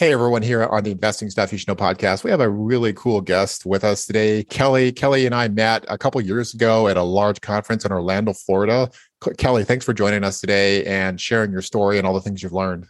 Hey, everyone, here on the Investing Stuff You Should Know podcast. We have a really cool guest with us today. Kelly. Kelly and I met a couple years ago at a large conference in Orlando, Florida. Kelly, thanks for joining us today and sharing your story and all the things you've learned.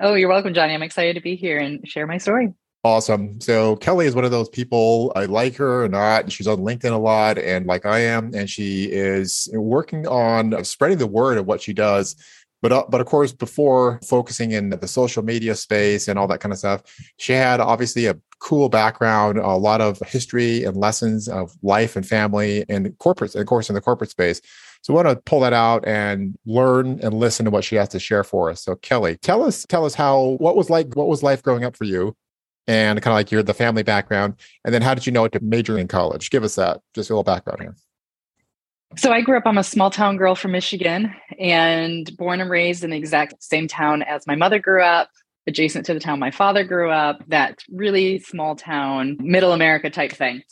Oh, you're welcome, Johnny. I'm excited to be here and share my story. Awesome. So Kelly is one of those people, I like her or not. And she's on LinkedIn a lot and like I am, and she is working on spreading the word of what she does but uh, but of course, before focusing in the social media space and all that kind of stuff, she had obviously a cool background, a lot of history and lessons of life and family and corporate, of course, in the corporate space. So I want to pull that out and learn and listen to what she has to share for us. So Kelly, tell us tell us how what was like what was life growing up for you, and kind of like your the family background, and then how did you know to major in college? Give us that just a little background here. So I grew up, I'm a small town girl from Michigan and born and raised in the exact same town as my mother grew up, adjacent to the town my father grew up, that really small town, middle America type thing.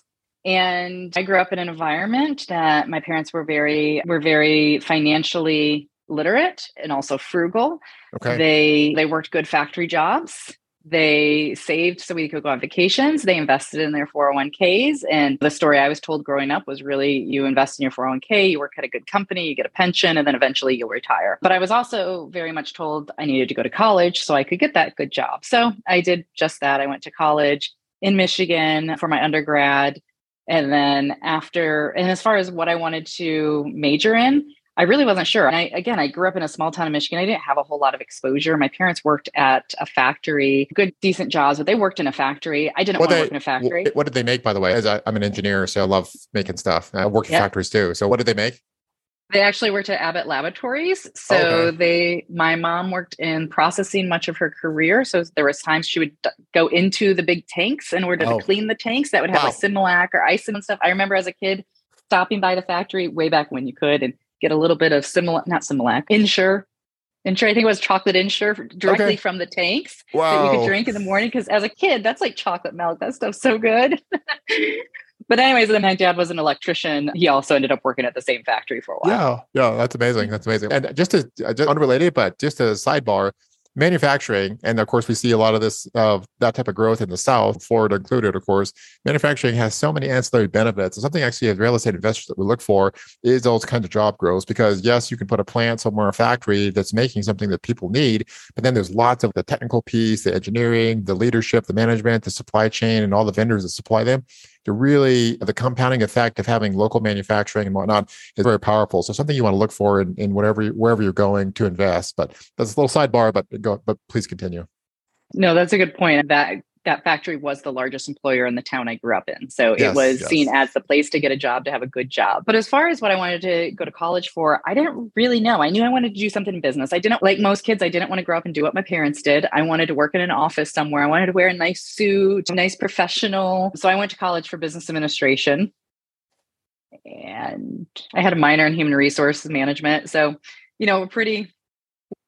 And I grew up in an environment that my parents were very were very financially literate and also frugal. Okay. They they worked good factory jobs. They saved so we could go on vacations. They invested in their 401ks. And the story I was told growing up was really you invest in your 401k, you work at a good company, you get a pension, and then eventually you'll retire. But I was also very much told I needed to go to college so I could get that good job. So I did just that. I went to college in Michigan for my undergrad. And then after, and as far as what I wanted to major in, I really wasn't sure. And I, again, I grew up in a small town in Michigan. I didn't have a whole lot of exposure. My parents worked at a factory, good, decent jobs, but they worked in a factory. I didn't what want to work in a factory. What did they make, by the way? As I, am an engineer, so I love making stuff. I work in yep. factories too. So what did they make? They actually worked at Abbott Laboratories. So oh, okay. they, my mom worked in processing much of her career. So there was times she would go into the big tanks in order oh. to clean the tanks that would have wow. a Similac or ice and stuff. I remember as a kid stopping by the factory way back when you could and get a little bit of similar, not Similac, Ensure. Ensure, I think it was chocolate Ensure directly okay. from the tanks wow. that you could drink in the morning. Because as a kid, that's like chocolate milk. That stuff's so good. but anyways, then my dad was an electrician. He also ended up working at the same factory for a while. Yeah, yeah, that's amazing. That's amazing. And just as uh, just unrelated, but just a sidebar, manufacturing, and of course, we see a lot of this uh, that type of growth in the South, Florida included. Of course, manufacturing has so many ancillary benefits. And something actually as real estate investors that we look for is those kinds of job growth because yes, you can put a plant somewhere, a factory that's making something that people need, but then there's lots of the technical piece, the engineering, the leadership, the management, the supply chain, and all the vendors that supply them to really the compounding effect of having local manufacturing and whatnot is very powerful. So something you want to look for in, in whatever wherever you're going to invest. But that's a little sidebar, but go but please continue. No, that's a good point. That that factory was the largest employer in the town I grew up in. So yes, it was yes. seen as the place to get a job, to have a good job. But as far as what I wanted to go to college for, I didn't really know. I knew I wanted to do something in business. I didn't, like most kids, I didn't want to grow up and do what my parents did. I wanted to work in an office somewhere. I wanted to wear a nice suit, nice professional. So I went to college for business administration. And I had a minor in human resources management. So, you know, pretty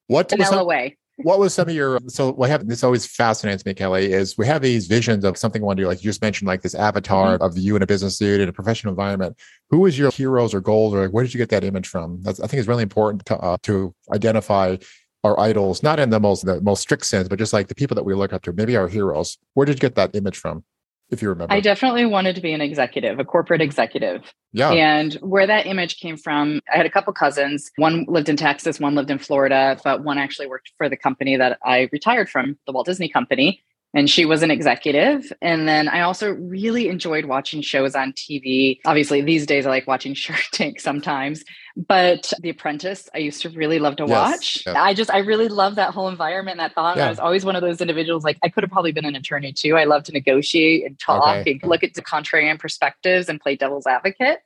what vanilla way what was some of your so what have this always fascinates me kelly is we have these visions of something we want to do like you just mentioned like this avatar mm-hmm. of you in a business suit in a professional environment. Who was your heroes or goals or like, where did you get that image from? That's, i think it's really important to, uh, to identify our idols not in the most the most strict sense but just like the people that we look up to maybe our heroes. Where did you get that image from if you remember. I definitely wanted to be an executive, a corporate executive. Yeah. And where that image came from, I had a couple cousins. One lived in Texas, one lived in Florida, but one actually worked for the company that I retired from, the Walt Disney Company and she was an executive. And then I also really enjoyed watching shows on TV. Obviously, these days I like watching Shark Tank sometimes, but The Apprentice, I used to really love to watch. Yes, I just, I really love that whole environment, that thought. Yeah. I was always one of those individuals, like I could have probably been an attorney too. I love to negotiate and talk okay. and look at the contrarian perspectives and play devil's advocate.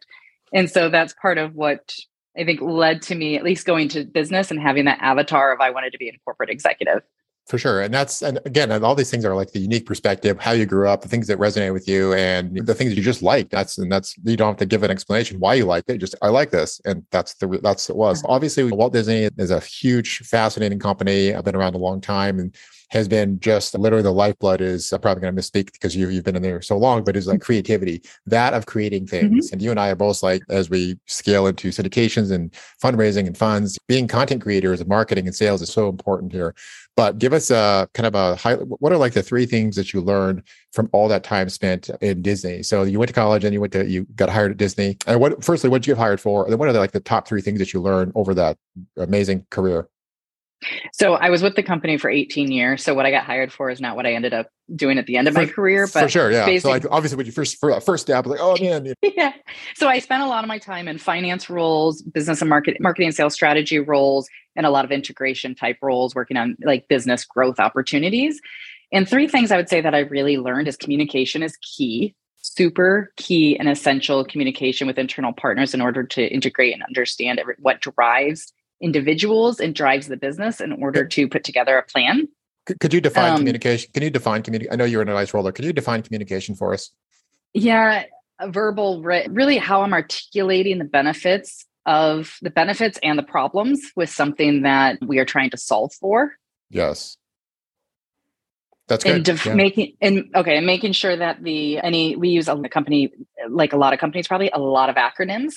And so that's part of what I think led to me at least going to business and having that avatar of I wanted to be a corporate executive for sure and that's and again and all these things are like the unique perspective how you grew up the things that resonate with you and the things you just like that's and that's you don't have to give an explanation why you like it just i like this and that's the that's it was. Obviously walt disney is a huge fascinating company i've been around a long time and has been just literally the lifeblood is I'm probably going to misspeak because you, you've been in there so long, but it's like creativity, that of creating things. Mm-hmm. And you and I are both like, as we scale into syndications and fundraising and funds, being content creators and marketing and sales is so important here. But give us a kind of a high, what are like the three things that you learned from all that time spent in Disney? So you went to college and you went to, you got hired at Disney. And what, firstly, what did you get hired for? And then what are the, like the top three things that you learned over that amazing career? So I was with the company for 18 years. So what I got hired for is not what I ended up doing at the end of for, my career. But for sure, yeah. So like obviously when you first uh, first step, like oh man, yeah. So I spent a lot of my time in finance roles, business and market marketing and sales strategy roles, and a lot of integration type roles, working on like business growth opportunities. And three things I would say that I really learned is communication is key super key and essential communication with internal partners in order to integrate and understand every, what drives individuals and drives the business in order to put together a plan. Could you define um, communication? Can you define communication? I know you're an advice roller. Can you define communication for us? Yeah, verbal, really how I'm articulating the benefits of the benefits and the problems with something that we are trying to solve for. Yes. That's good. And def- yeah. making and okay, and making sure that the any we use a company like a lot of companies probably a lot of acronyms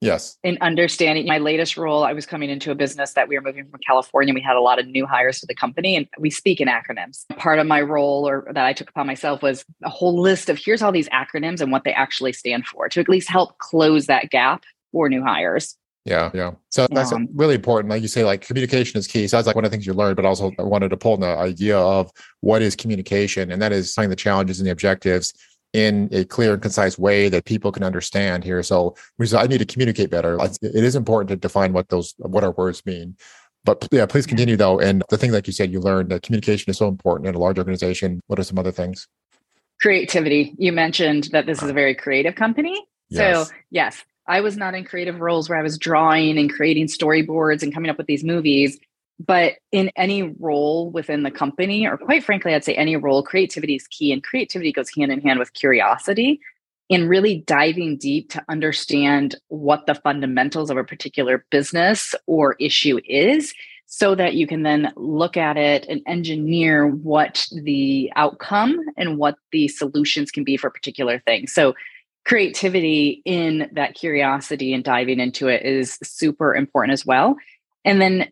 Yes. In understanding my latest role, I was coming into a business that we were moving from California. We had a lot of new hires to the company and we speak in acronyms. Part of my role or that I took upon myself was a whole list of here's all these acronyms and what they actually stand for to at least help close that gap for new hires. Yeah, yeah. So that's um, really important. Like you say, like communication is key. So that's like one of the things you learned, but also I wanted to pull in the idea of what is communication, and that is of the challenges and the objectives in a clear and concise way that people can understand here. So I need to communicate better. It is important to define what those what our words mean. But yeah, please continue though. And the thing like you said, you learned that communication is so important in a large organization. What are some other things? Creativity. You mentioned that this is a very creative company. Yes. So yes, I was not in creative roles where I was drawing and creating storyboards and coming up with these movies. But in any role within the company, or quite frankly, I'd say any role, creativity is key. And creativity goes hand in hand with curiosity and really diving deep to understand what the fundamentals of a particular business or issue is so that you can then look at it and engineer what the outcome and what the solutions can be for a particular things. So creativity in that curiosity and diving into it is super important as well. And then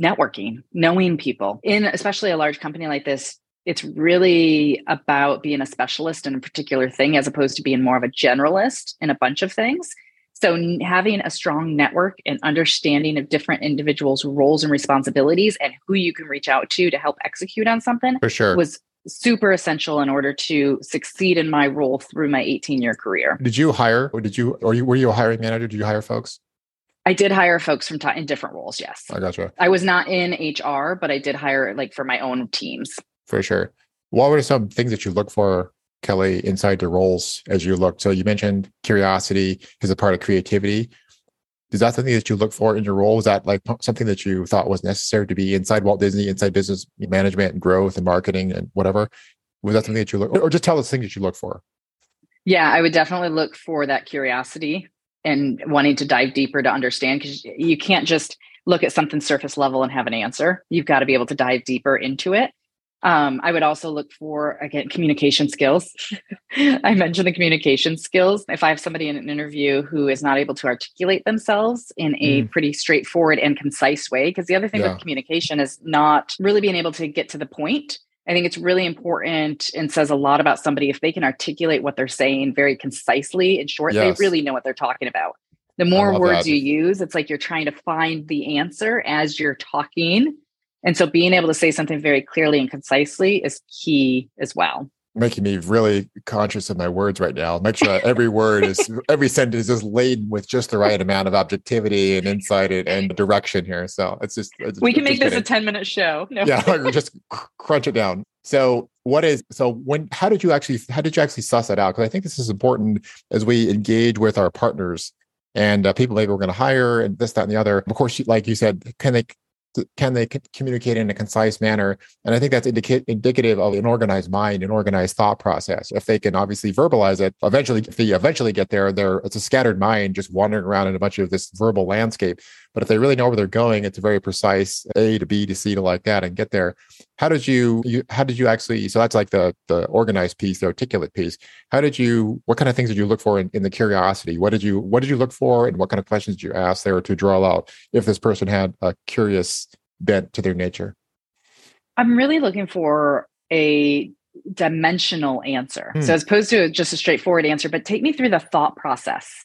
networking, knowing people in especially a large company like this. It's really about being a specialist in a particular thing as opposed to being more of a generalist in a bunch of things. So, having a strong network and understanding of different individuals' roles and responsibilities and who you can reach out to to help execute on something for sure was super essential in order to succeed in my role through my 18 year career. Did you hire or did you or you, were you a hiring manager? Did you hire folks? I did hire folks from t- in different roles. Yes. I gotcha. I was not in HR, but I did hire like for my own teams. For sure. What were some things that you look for, Kelly, inside the roles as you look? So you mentioned curiosity is a part of creativity. Is that something that you look for in your role? Is that like something that you thought was necessary to be inside Walt Disney, inside business management and growth and marketing and whatever? Was that something that you look, or just tell us things that you look for? Yeah, I would definitely look for that curiosity and wanting to dive deeper to understand because you can't just look at something surface level and have an answer. You've got to be able to dive deeper into it. Um, I would also look for again communication skills. I mentioned the communication skills. If I have somebody in an interview who is not able to articulate themselves in a mm. pretty straightforward and concise way, because the other thing yeah. with communication is not really being able to get to the point I think it's really important and says a lot about somebody if they can articulate what they're saying very concisely and short, yes. they really know what they're talking about. The more words that. you use, it's like you're trying to find the answer as you're talking. And so being able to say something very clearly and concisely is key as well making me really conscious of my words right now. Make sure every word is every sentence is laden with just the right amount of objectivity and insight and, and direction here. So it's just it's, we can make this kidding. a 10 minute show. No. Yeah, just crunch it down. So what is so when how did you actually how did you actually suss that out? Because I think this is important as we engage with our partners and uh, people maybe we're going to hire and this that and the other. Of course, like you said, can they can they communicate in a concise manner? And I think that's indica- indicative of an organized mind, an organized thought process. If they can obviously verbalize it, eventually, if they eventually get there, there it's a scattered mind just wandering around in a bunch of this verbal landscape. But if they really know where they're going, it's a very precise A to B to C to like that and get there. How did you, you how did you actually so that's like the the organized piece, the articulate piece. How did you what kind of things did you look for in, in the curiosity? What did you what did you look for and what kind of questions did you ask there to draw out if this person had a curious bent to their nature? I'm really looking for a dimensional answer. Hmm. So as opposed to just a straightforward answer, but take me through the thought process.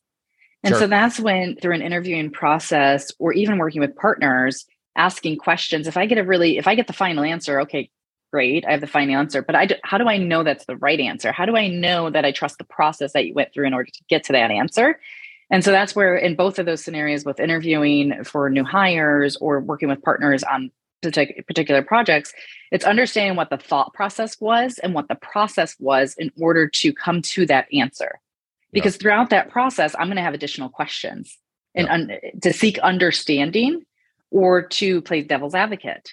And sure. so that's when through an interviewing process or even working with partners, asking questions, if I get a really, if I get the final answer, okay, great, I have the final answer, but I, how do I know that's the right answer? How do I know that I trust the process that you went through in order to get to that answer? And so that's where, in both of those scenarios, both interviewing for new hires or working with partners on particular projects, it's understanding what the thought process was and what the process was in order to come to that answer. Because throughout that process, I'm going to have additional questions and un- to seek understanding or to play devil's advocate.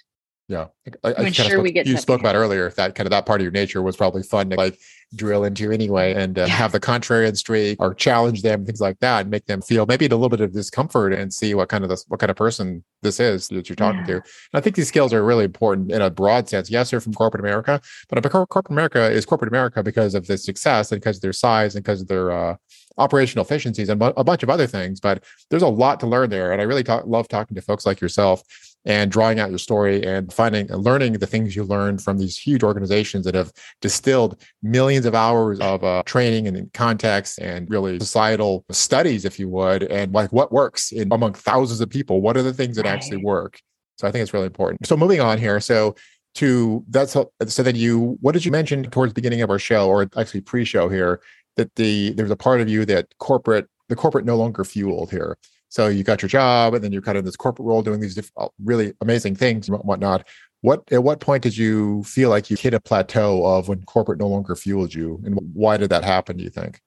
Yeah, I, I ensure spoke, we get. You spoke about earlier that kind of that part of your nature was probably fun to like drill into anyway, and uh, yeah. have the contrarian streak or challenge them, things like that, and make them feel maybe a little bit of discomfort and see what kind of this, what kind of person this is that you're talking yeah. to. And I think these skills are really important in a broad sense. Yes, they're from corporate America, but corporate America is corporate America because of the success and because of their size and because of their uh, operational efficiencies and a bunch of other things. But there's a lot to learn there, and I really talk, love talking to folks like yourself and drawing out your story and finding and learning the things you learned from these huge organizations that have distilled millions of hours of uh, training and context and really societal studies, if you would, and like what works in among thousands of people. What are the things that actually work? So I think it's really important. So moving on here. So to that's so then you what did you mention towards the beginning of our show or actually pre-show here that the there's a part of you that corporate the corporate no longer fueled here so you got your job, and then you're kind of in this corporate role doing these uh, really amazing things and whatnot. What at what point did you feel like you hit a plateau of when corporate no longer fueled you, and why did that happen? Do you think?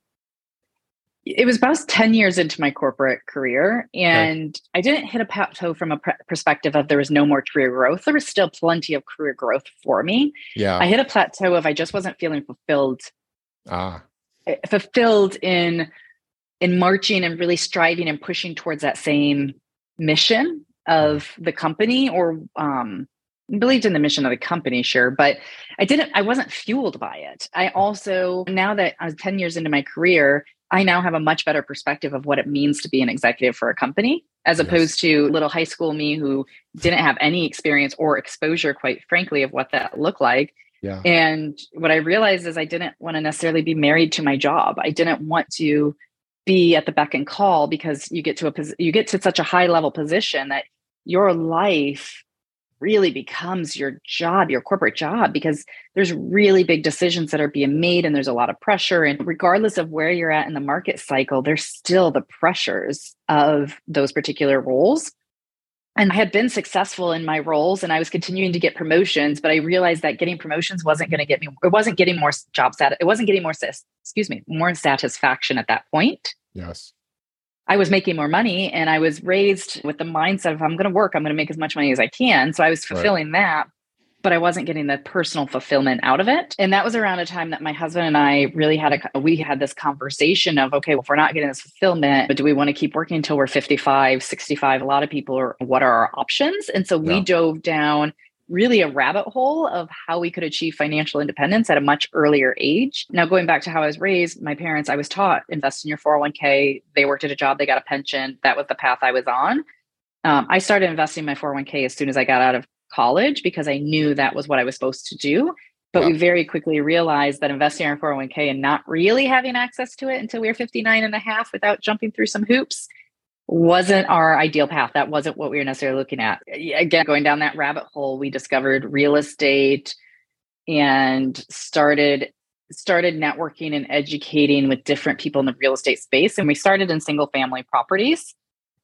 It was about 10 years into my corporate career, and okay. I didn't hit a plateau from a perspective of there was no more career growth. There was still plenty of career growth for me. Yeah. I hit a plateau of I just wasn't feeling fulfilled. Ah. Eh, fulfilled in in marching and really striving and pushing towards that same mission of the company or um, believed in the mission of the company sure but i didn't i wasn't fueled by it i also now that i'm 10 years into my career i now have a much better perspective of what it means to be an executive for a company as yes. opposed to little high school me who didn't have any experience or exposure quite frankly of what that looked like yeah. and what i realized is i didn't want to necessarily be married to my job i didn't want to be at the beck and call because you get to a you get to such a high level position that your life really becomes your job your corporate job because there's really big decisions that are being made and there's a lot of pressure. And regardless of where you're at in the market cycle there's still the pressures of those particular roles and I had been successful in my roles and I was continuing to get promotions, but I realized that getting promotions wasn't going to get me, it wasn't getting more job sat, it wasn't getting more, excuse me, more satisfaction at that point. Yes. I was making more money and I was raised with the mindset of I'm going to work, I'm going to make as much money as I can. So I was fulfilling right. that but I wasn't getting the personal fulfillment out of it. And that was around a time that my husband and I really had a we had this conversation of okay, well, if we're not getting this fulfillment, but do we want to keep working until we're 55, 65? A lot of people are what are our options? And so we dove down really a rabbit hole of how we could achieve financial independence at a much earlier age. Now, going back to how I was raised, my parents, I was taught invest in your 401k. They worked at a job, they got a pension. That was the path I was on. Um, I started investing in my 401k as soon as I got out of college because I knew that was what I was supposed to do. But wow. we very quickly realized that investing in our 401k and not really having access to it until we were 59 and a half without jumping through some hoops wasn't our ideal path. That wasn't what we were necessarily looking at. Again, going down that rabbit hole, we discovered real estate and started started networking and educating with different people in the real estate space and we started in single family properties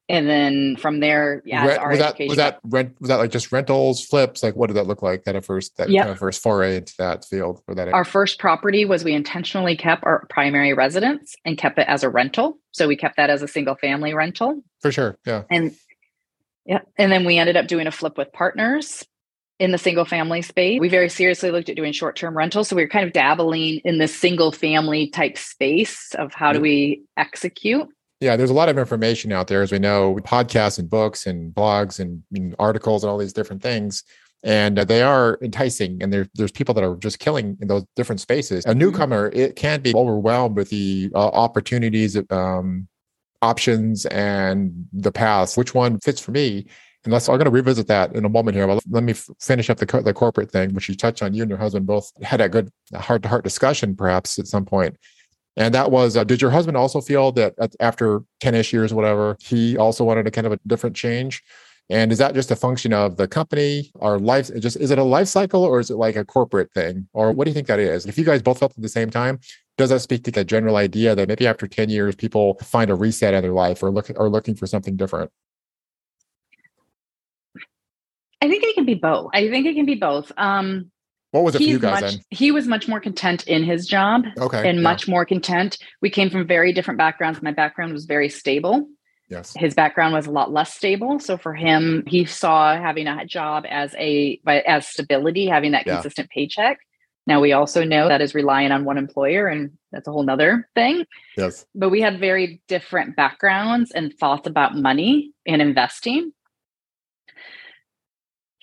and then from there, yeah, Rent, was that was that rent was that like just rentals, flips? Like what did that look like? That at first that yep. kind of first foray into that field for that. Our first property was we intentionally kept our primary residence and kept it as a rental. So we kept that as a single family rental. For sure. Yeah. And yeah. And then we ended up doing a flip with partners in the single family space. We very seriously looked at doing short term rentals. So we were kind of dabbling in the single family type space of how do we execute. Yeah, there's a lot of information out there, as we know, podcasts and books and blogs and, and articles and all these different things. And uh, they are enticing and there, there's people that are just killing in those different spaces. A mm-hmm. newcomer it can be overwhelmed with the uh, opportunities um, options and the paths. Which one fits for me and let's i'm going to revisit that in a moment here but let me f- finish up the, co- the corporate thing which you touched on. You and your husband both had a good heart-to-heart discussion perhaps at some point and that was, uh, did your husband also feel that after 10 ish years, whatever, he also wanted a kind of a different change? And is that just a function of the company or life? Just is it a life cycle or is it like a corporate thing? Or what do you think that is? If you guys both felt at the same time, does that speak to the general idea that maybe after 10 years people find a reset in their life or look or looking for something different? I think it can be both. I think it can be both. Um, what was it for you guys much, then? He was much more content in his job. Okay. And yeah. much more content. We came from very different backgrounds. My background was very stable. Yes. His background was a lot less stable. So for him, he saw having a job as a as stability, having that consistent paycheck. Now we also know that is relying on one employer and that's a whole nother thing. Yes. But we had very different backgrounds and thoughts about money and investing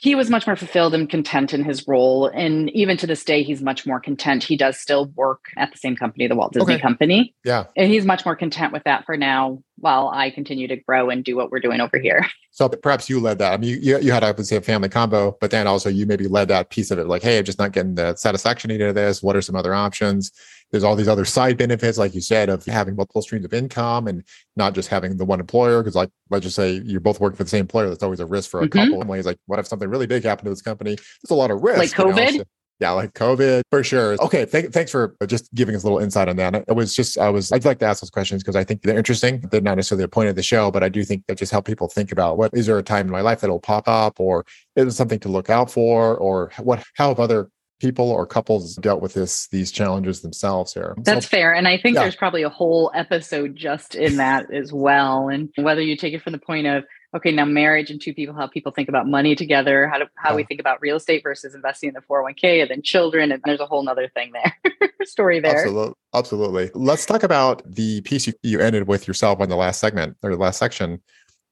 he was much more fulfilled and content in his role. And even to this day, he's much more content. He does still work at the same company, the Walt Disney okay. Company. Yeah. And he's much more content with that for now while I continue to grow and do what we're doing over here. So perhaps you led that. I mean, you, you had obviously a family combo, but then also you maybe led that piece of it like, hey, I'm just not getting the satisfaction needed of this. What are some other options? There's all these other side benefits, like you said, of having multiple streams of income and not just having the one employer. Because, like, let's just say you're both working for the same employer. That's always a risk for a mm-hmm. couple. Ways like, what if something really big happened to this company? There's a lot of risk. Like COVID. You know? yeah, like COVID for sure. Okay, th- thanks for just giving us a little insight on that. It was just, I was, I'd like to ask those questions because I think they're interesting. They're not necessarily the point of the show, but I do think that just help people think about what is there a time in my life that'll pop up, or is it something to look out for, or what, how have other people or couples dealt with this these challenges themselves here that's so, fair and i think yeah. there's probably a whole episode just in that as well and whether you take it from the point of okay now marriage and two people how people think about money together how do how yeah. we think about real estate versus investing in the 401k and then children and there's a whole nother thing there story there absolutely absolutely let's talk about the piece you, you ended with yourself on the last segment or the last section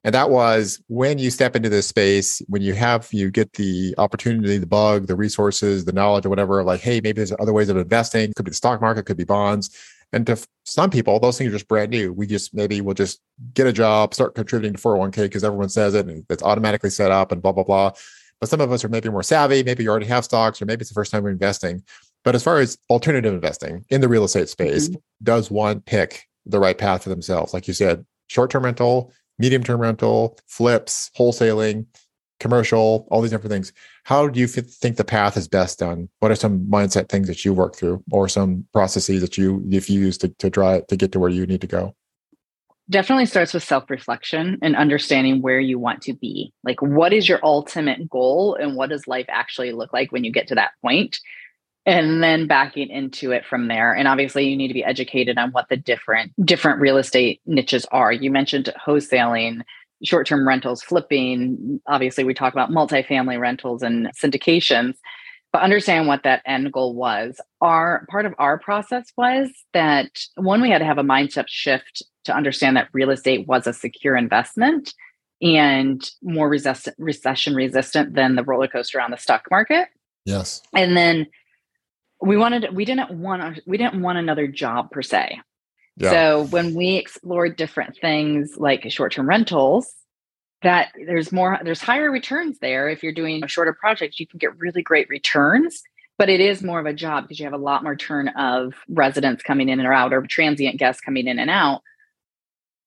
and that was when you step into this space when you have you get the opportunity the bug the resources the knowledge or whatever like hey maybe there's other ways of investing. Could be the stock market could be bonds. And to some people those things are just brand new. We just maybe we'll just get a job start contributing to 401k because everyone says it and it's automatically set up and blah blah blah. But some of us are maybe more savvy maybe you already have stocks or maybe it's the first time we're investing. But as far as alternative investing in the real estate space mm-hmm. does one pick the right path for themselves? Like you said short-term rental medium term rental, flips, wholesaling, commercial, all these different things. How do you think the path is best done? What are some mindset things that you work through or some processes that you if you use to, to drive to get to where you need to go? Definitely starts with self reflection and understanding where you want to be. Like, what is your ultimate goal and what does life actually look like when you get to that point? And then backing into it from there. And obviously you need to be educated on what the different different real estate niches are. You mentioned wholesaling short-term rentals flipping. Obviously we talk about multifamily rentals and syndications but understand what that end goal was. Our part of our process was that one we had to have a mindset shift to understand that real estate was a secure investment and more resistant, recession resistant than the roller coaster on the stock market. Yes. And then we wanted we didn't want we didn't want another job per se. Yeah. so when we explored different things like short-term rentals that there's more there's higher returns there. If you're doing a shorter project you can get really great returns but it is more of a job because you have a lot more turn of residents coming in and out or transient guests coming in and out.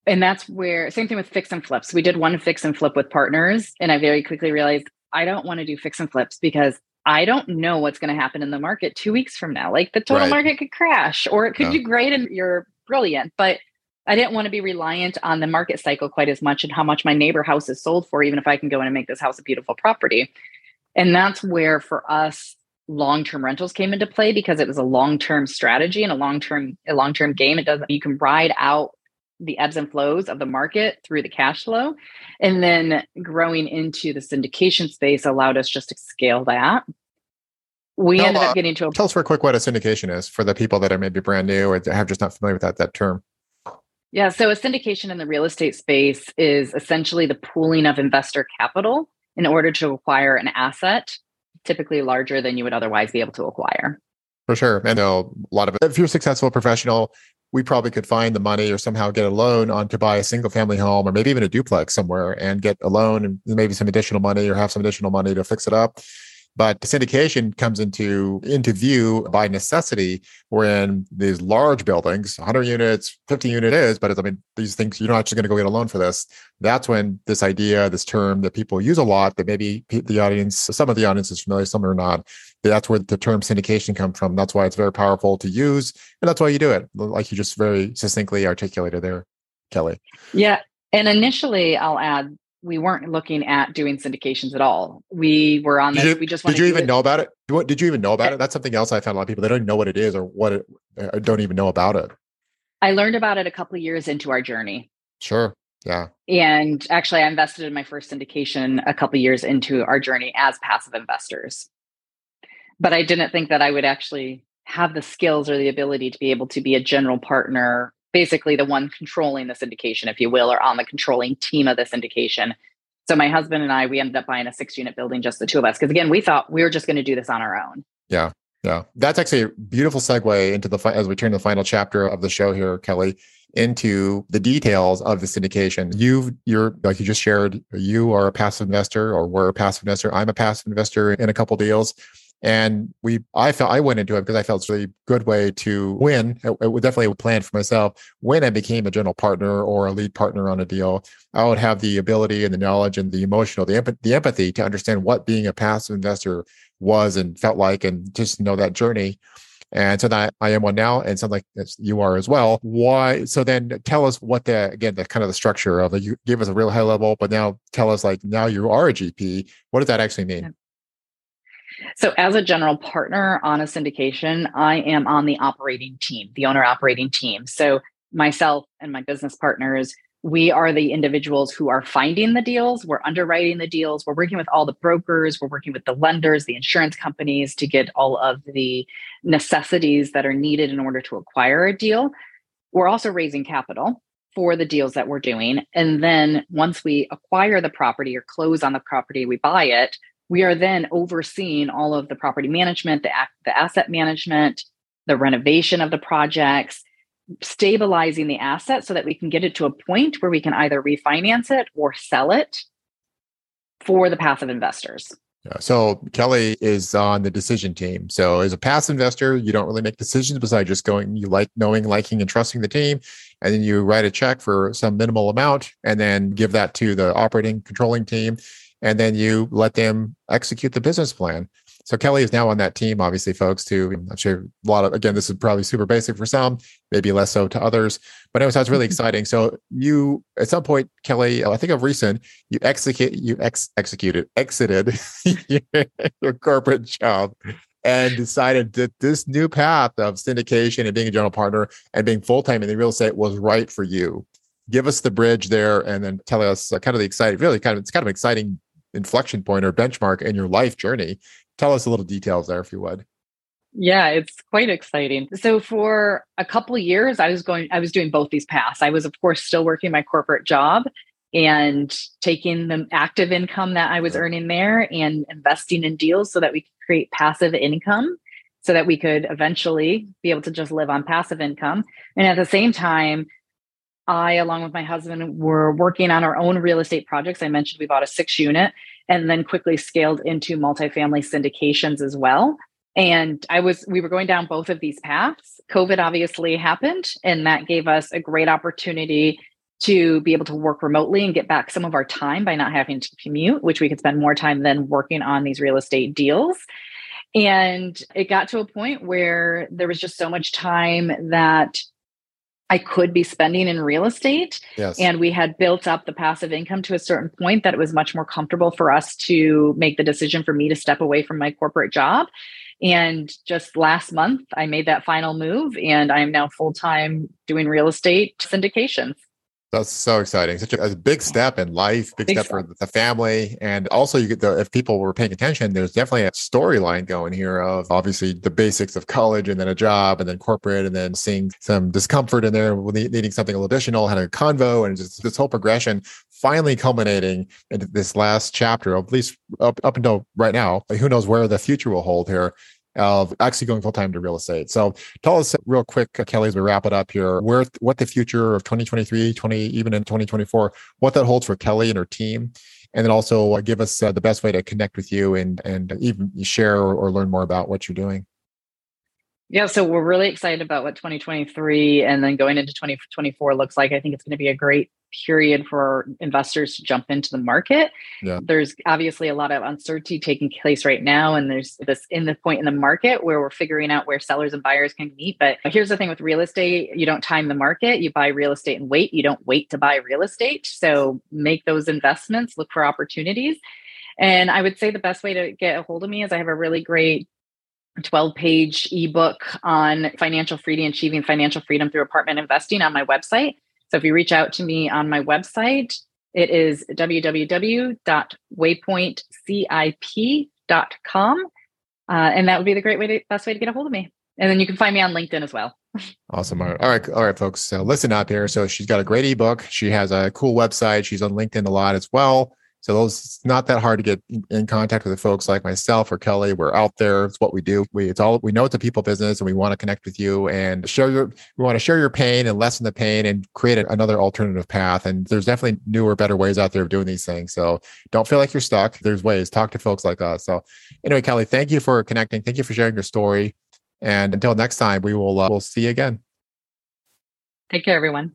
And that's where same thing with fix and flips. We did one fix and flip with partners and i very quickly realized i don't want to do fix and flips because I don't know what's going to happen in the market two weeks from now. Like the total right. market could crash or it could yeah. do great and you're brilliant. But I didn't want to be reliant on the market cycle quite as much and how much my neighbor house is sold for, even if I can go in and make this house a beautiful property. And that's where for us long-term rentals came into play because it was a long-term strategy and a long-term a long-term game. It doesn't you can ride out the ebbs and flows of the market through the cash flow. And then growing into the syndication space allowed us just to scale that. We tell, ended up uh, getting to a tell us real quick what a syndication is for the people that are maybe brand new or have just not familiar with that that term. Yeah, so a syndication in the real estate space is essentially the pooling of investor capital in order to acquire an asset, typically larger than you would otherwise be able to acquire. For sure. And a lot of it, if you're a successful professional, we probably could find the money or somehow get a loan on to buy a single family home or maybe even a duplex somewhere and get a loan and maybe some additional money or have some additional money to fix it up. But syndication comes into into view by necessity when these large buildings, 100 units, 50 unit is, but I mean, these things, you're not just going to go get a loan for this. That's when this idea, this term that people use a lot, that maybe the audience, some of the audience is familiar, some are not. That's where the term syndication comes from. That's why it's very powerful to use. And that's why you do it, like you just very succinctly articulated there, Kelly. Yeah. And initially, I'll add we weren't looking at doing syndications at all. We were on this. You, we just did you even it. know about it? Did you even know about it? That's something else I found a lot of people they don't know what it is or what it uh, don't even know about it. I learned about it a couple of years into our journey. Sure. Yeah. And actually, I invested in my first syndication a couple years into our journey as passive investors. But I didn't think that I would actually have the skills or the ability to be able to be a general partner basically the one controlling the syndication, if you will, or on the controlling team of the syndication. So my husband and I, we ended up buying a six unit building, just the two of us. Because again, we thought we were just going to do this on our own. Yeah. Yeah. That's actually a beautiful segue into the, as we turn to the final chapter of the show here, Kelly, into the details of the syndication. You've, you're like you just shared, you are a passive investor or we're a passive investor. I'm a passive investor in a couple deals. And we, I felt I went into it because I felt it's a really good way to win. It, was definitely a plan for myself. When I became a general partner or a lead partner on a deal, I would have the ability and the knowledge and the emotional, the, emp- the empathy to understand what being a passive investor was and felt like, and just know that journey. And so that I am one now, and sounds like you are as well. Why? So then, tell us what the again the kind of the structure of it. You gave us a real high level, but now tell us like now you are a GP. What does that actually mean? So, as a general partner on a syndication, I am on the operating team, the owner operating team. So, myself and my business partners, we are the individuals who are finding the deals, we're underwriting the deals, we're working with all the brokers, we're working with the lenders, the insurance companies to get all of the necessities that are needed in order to acquire a deal. We're also raising capital for the deals that we're doing. And then once we acquire the property or close on the property, we buy it, we are then overseeing all of the property management, the, the asset management, the renovation of the projects, stabilizing the asset so that we can get it to a point where we can either refinance it or sell it for the passive investors. So Kelly is on the decision team. So as a passive investor, you don't really make decisions besides just going, you like knowing, liking, and trusting the team. And then you write a check for some minimal amount and then give that to the operating controlling team and then you let them execute the business plan. So Kelly is now on that team, obviously, folks, too. I'm sure a lot of, again, this is probably super basic for some, maybe less so to others. But it sounds really mm-hmm. exciting. So you, at some point, Kelly, I think of recent, you execute, you ex- executed, exited your corporate job and decided that this new path of syndication and being a general partner and being full-time in the real estate was right for you. Give us the bridge there and then tell us uh, kind of the exciting, really kind of, it's kind of exciting inflection point or benchmark in your life journey. Tell us a little details there, if you would. Yeah, it's quite exciting. So for a couple of years, I was going, I was doing both these paths. I was, of course, still working my corporate job and taking the active income that I was earning there and investing in deals so that we could create passive income so that we could eventually be able to just live on passive income. And at the same time, I, along with my husband, were working on our own real estate projects. I mentioned we bought a six unit and then quickly scaled into multifamily syndications as well. And I was, we were going down both of these paths. COVID obviously happened, and that gave us a great opportunity to be able to work remotely and get back some of our time by not having to commute, which we could spend more time then working on these real estate deals. And it got to a point where there was just so much time that I could be spending in real estate. Yes. And we had built up the passive income to a certain point that it was much more comfortable for us to make the decision for me to step away from my corporate job. And just last month, I made that final move and I am now full time doing real estate syndications. That's so exciting. Such a, a big step in life, big, big step, step, for the family. And also you get the if people were paying attention, there's definitely a storyline going here of obviously the basics of college and then a job and then corporate and then seeing some discomfort in there, needing something additional, had a convo and just this whole progression finally culminating into this last chapter, at least up, up until right now. Who knows where the future will hold here of actually going full time to real estate. So tell us real quick, uh, Kelly, as we wrap it up here, where what the future of 2023, 20 even in 2024, what that holds for Kelly and her team, and then also uh, give us uh, the best way to connect with you and and even share or, or learn more about what you're doing. Yeah, so we're really excited about what 2023 and then going into 2024 looks like. I think it's going to be a great period for investors to jump into the market. Yeah. There's obviously a lot of uncertainty taking place right now, and there's this in the point in the market where we're figuring out where sellers and buyers can meet. But here's the thing with real estate you don't time the market, you buy real estate and wait. You don't wait to buy real estate. So make those investments, look for opportunities. And I would say the best way to get a hold of me is I have a really great 12 page ebook on financial freedom, achieving financial freedom through apartment investing on my website. So if you reach out to me on my website, it is www.waypointcip.com. Uh, and that would be the great way to, best way to get a hold of me. And then you can find me on LinkedIn as well. Awesome. All right. All right, folks. So listen out there. So she's got a great ebook. She has a cool website. She's on LinkedIn a lot as well. So those it's not that hard to get in contact with the folks like myself or Kelly. We're out there. It's what we do. We it's all we know it's a people business and we want to connect with you and share your we want to share your pain and lessen the pain and create another alternative path. And there's definitely newer, better ways out there of doing these things. So don't feel like you're stuck. There's ways. Talk to folks like us. So anyway, Kelly, thank you for connecting. Thank you for sharing your story. And until next time, we will uh, we'll see you again. Take care, everyone.